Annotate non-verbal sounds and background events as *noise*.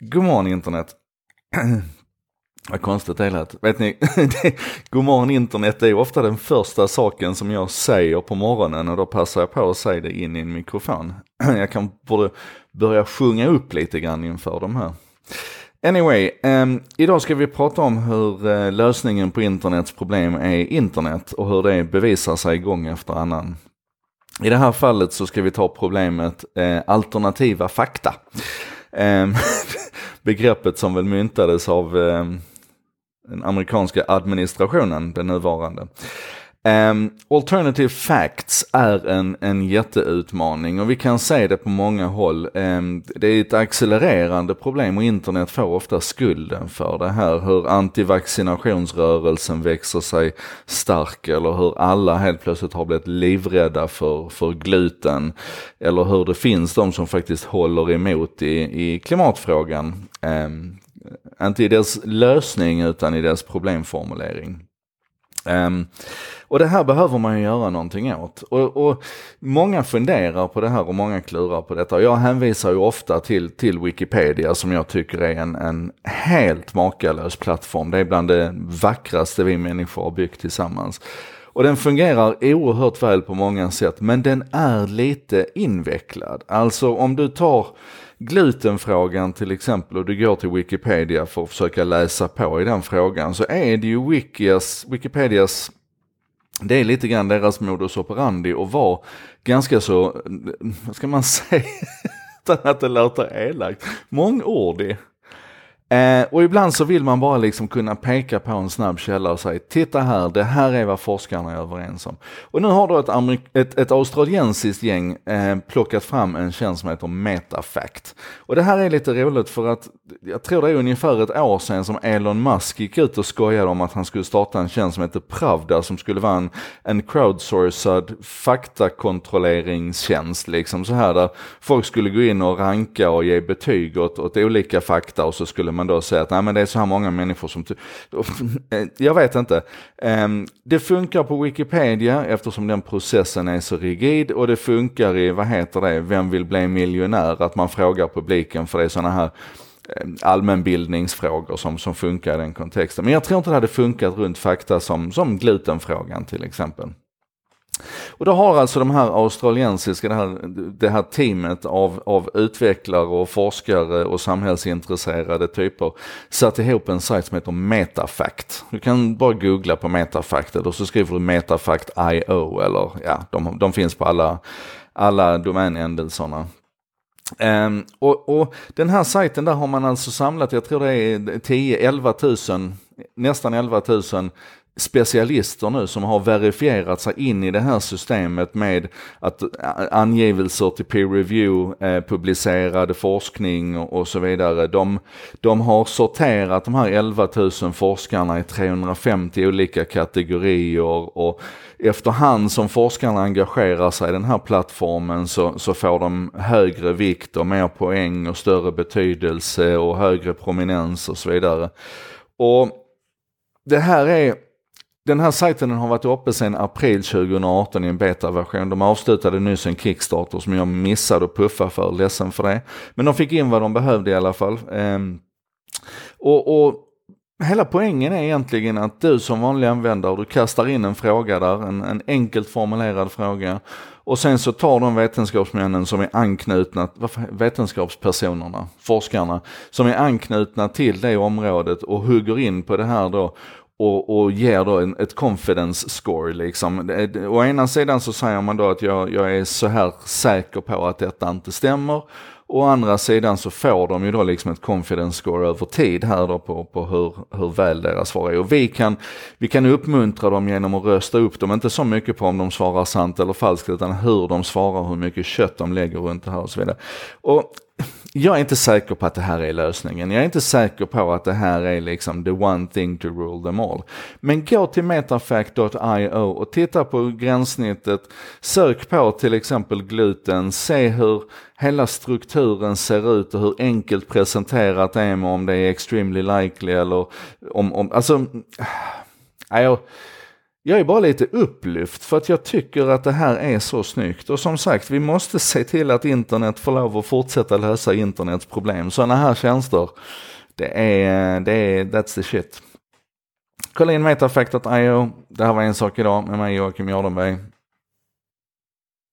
God morgon internet. *clears throat* Vad konstigt det lät. Vet ni, *laughs* god morgon internet är ofta den första saken som jag säger på morgonen och då passar jag på att säga det in i en mikrofon. *clears throat* Jag kan borde börja sjunga upp lite grann inför de här. Anyway, um, idag ska vi prata om hur uh, lösningen på internets problem är internet och hur det bevisar sig gång efter annan. I det här fallet så ska vi ta problemet uh, alternativa fakta. Ehm, *laughs* begreppet som väl myntades av ehm, den amerikanska administrationen, den nuvarande. Um, alternative facts är en, en jätteutmaning och vi kan se det på många håll. Um, det är ett accelererande problem och internet får ofta skulden för det här. Hur antivaccinationsrörelsen växer sig stark eller hur alla helt plötsligt har blivit livrädda för, för gluten. Eller hur det finns de som faktiskt håller emot i, i klimatfrågan. Um, inte i dess lösning utan i dess problemformulering. Um, och det här behöver man ju göra någonting åt. Och, och, många funderar på det här och många klurar på detta. Jag hänvisar ju ofta till, till Wikipedia som jag tycker är en, en helt makalös plattform. Det är bland det vackraste vi människor har byggt tillsammans. Och den fungerar oerhört väl på många sätt, men den är lite invecklad. Alltså om du tar glutenfrågan till exempel och du går till Wikipedia för att försöka läsa på i den frågan så är det ju Wikias, Wikipedias det är lite grann deras modus operandi och var ganska så, vad ska man *laughs* säga, utan att det låter elakt, mångordig. Eh, och ibland så vill man bara liksom kunna peka på en snabb källa och säga, titta här, det här är vad forskarna är överens om. Och nu har då ett, ett, ett australiensiskt gäng eh, plockat fram en tjänst som heter Metafact. Och det här är lite roligt för att jag tror det är ungefär ett år sedan som Elon Musk gick ut och skojade om att han skulle starta en tjänst som heter Pravda som skulle vara en, en crowdsourcad faktakontrolleringstjänst liksom så här där folk skulle gå in och ranka och ge betyg åt, åt olika fakta och så skulle man då säga att nej, men det är så här många människor som... *laughs* Eh, jag vet inte. Ehm, det funkar på Wikipedia eftersom den processen är så rigid och det funkar i, vad heter det, Vem vill bli miljonär? Att man frågar publiken för det är sådana här ehm, allmänbildningsfrågor som, som funkar i den kontexten. Men jag tror inte det hade funkat runt fakta som, som glutenfrågan till exempel. Och då har alltså de här australiensiska, det här, det här teamet av, av utvecklare och forskare och samhällsintresserade typer satt ihop en sajt som heter Metafact. Du kan bara googla på Metafact eller så skriver du Metafact.io eller ja, de, de finns på alla, alla domänändelserna. Um, ehm, och, och, den här sajten där har man alltså samlat, jag tror det är 10-11 tusen, nästan 11 000 specialister nu som har verifierat sig in i det här systemet med att angivelser till peer review, eh, publicerad forskning och, så vidare. De, de har sorterat de här 11 000 forskarna i 350 olika kategorier och efterhand som forskarna engagerar sig i den här plattformen så, så får de högre vikt och mer poäng och större betydelse och högre prominens och så vidare. Och det här är den här sajten har varit uppe sedan april 2018 i en betaversion. De avslutade nyss en Kickstarter som jag missade att puffa för, ledsen för det. Men de fick in vad de behövde i alla fall. Ehm, och, och Hela poängen är egentligen att du som vanlig användare, du kastar in en fråga där, en, en enkelt formulerad fråga. Och sen så tar de vetenskapsmännen som är anknutna, vetenskapspersonerna, forskarna, som är anknutna till det området och hugger in på det här då och, och ger då en, ett confidence score liksom. Å ena sidan så säger man då att jag, jag är så här säker på att detta inte stämmer. Å andra sidan så får de ju då liksom ett confidence score över tid här då på, på hur, hur väl deras svar är. Och vi kan, vi kan uppmuntra dem genom att rösta upp dem, inte så mycket på om de svarar sant eller falskt, utan hur de svarar, hur mycket kött de lägger runt det här och så vidare. Och jag är inte säker på att det här är lösningen. Jag är inte säker på att det här är liksom the one thing to rule them all. Men gå till metafact.io och titta på gränssnittet. Sök på till exempel gluten. Se hur hela strukturen ser ut och hur enkelt presenterat det är med om det är extremely likely eller om, om alltså, äh, jag, jag är bara lite upplyft för att jag tycker att det här är så snyggt. Och som sagt, vi måste se till att internet får lov att fortsätta lösa internets problem. Sådana här tjänster, det är, det är, that's the shit. Kolla in metafact.io. Det här var en sak idag med mig Joakim Jardenberg.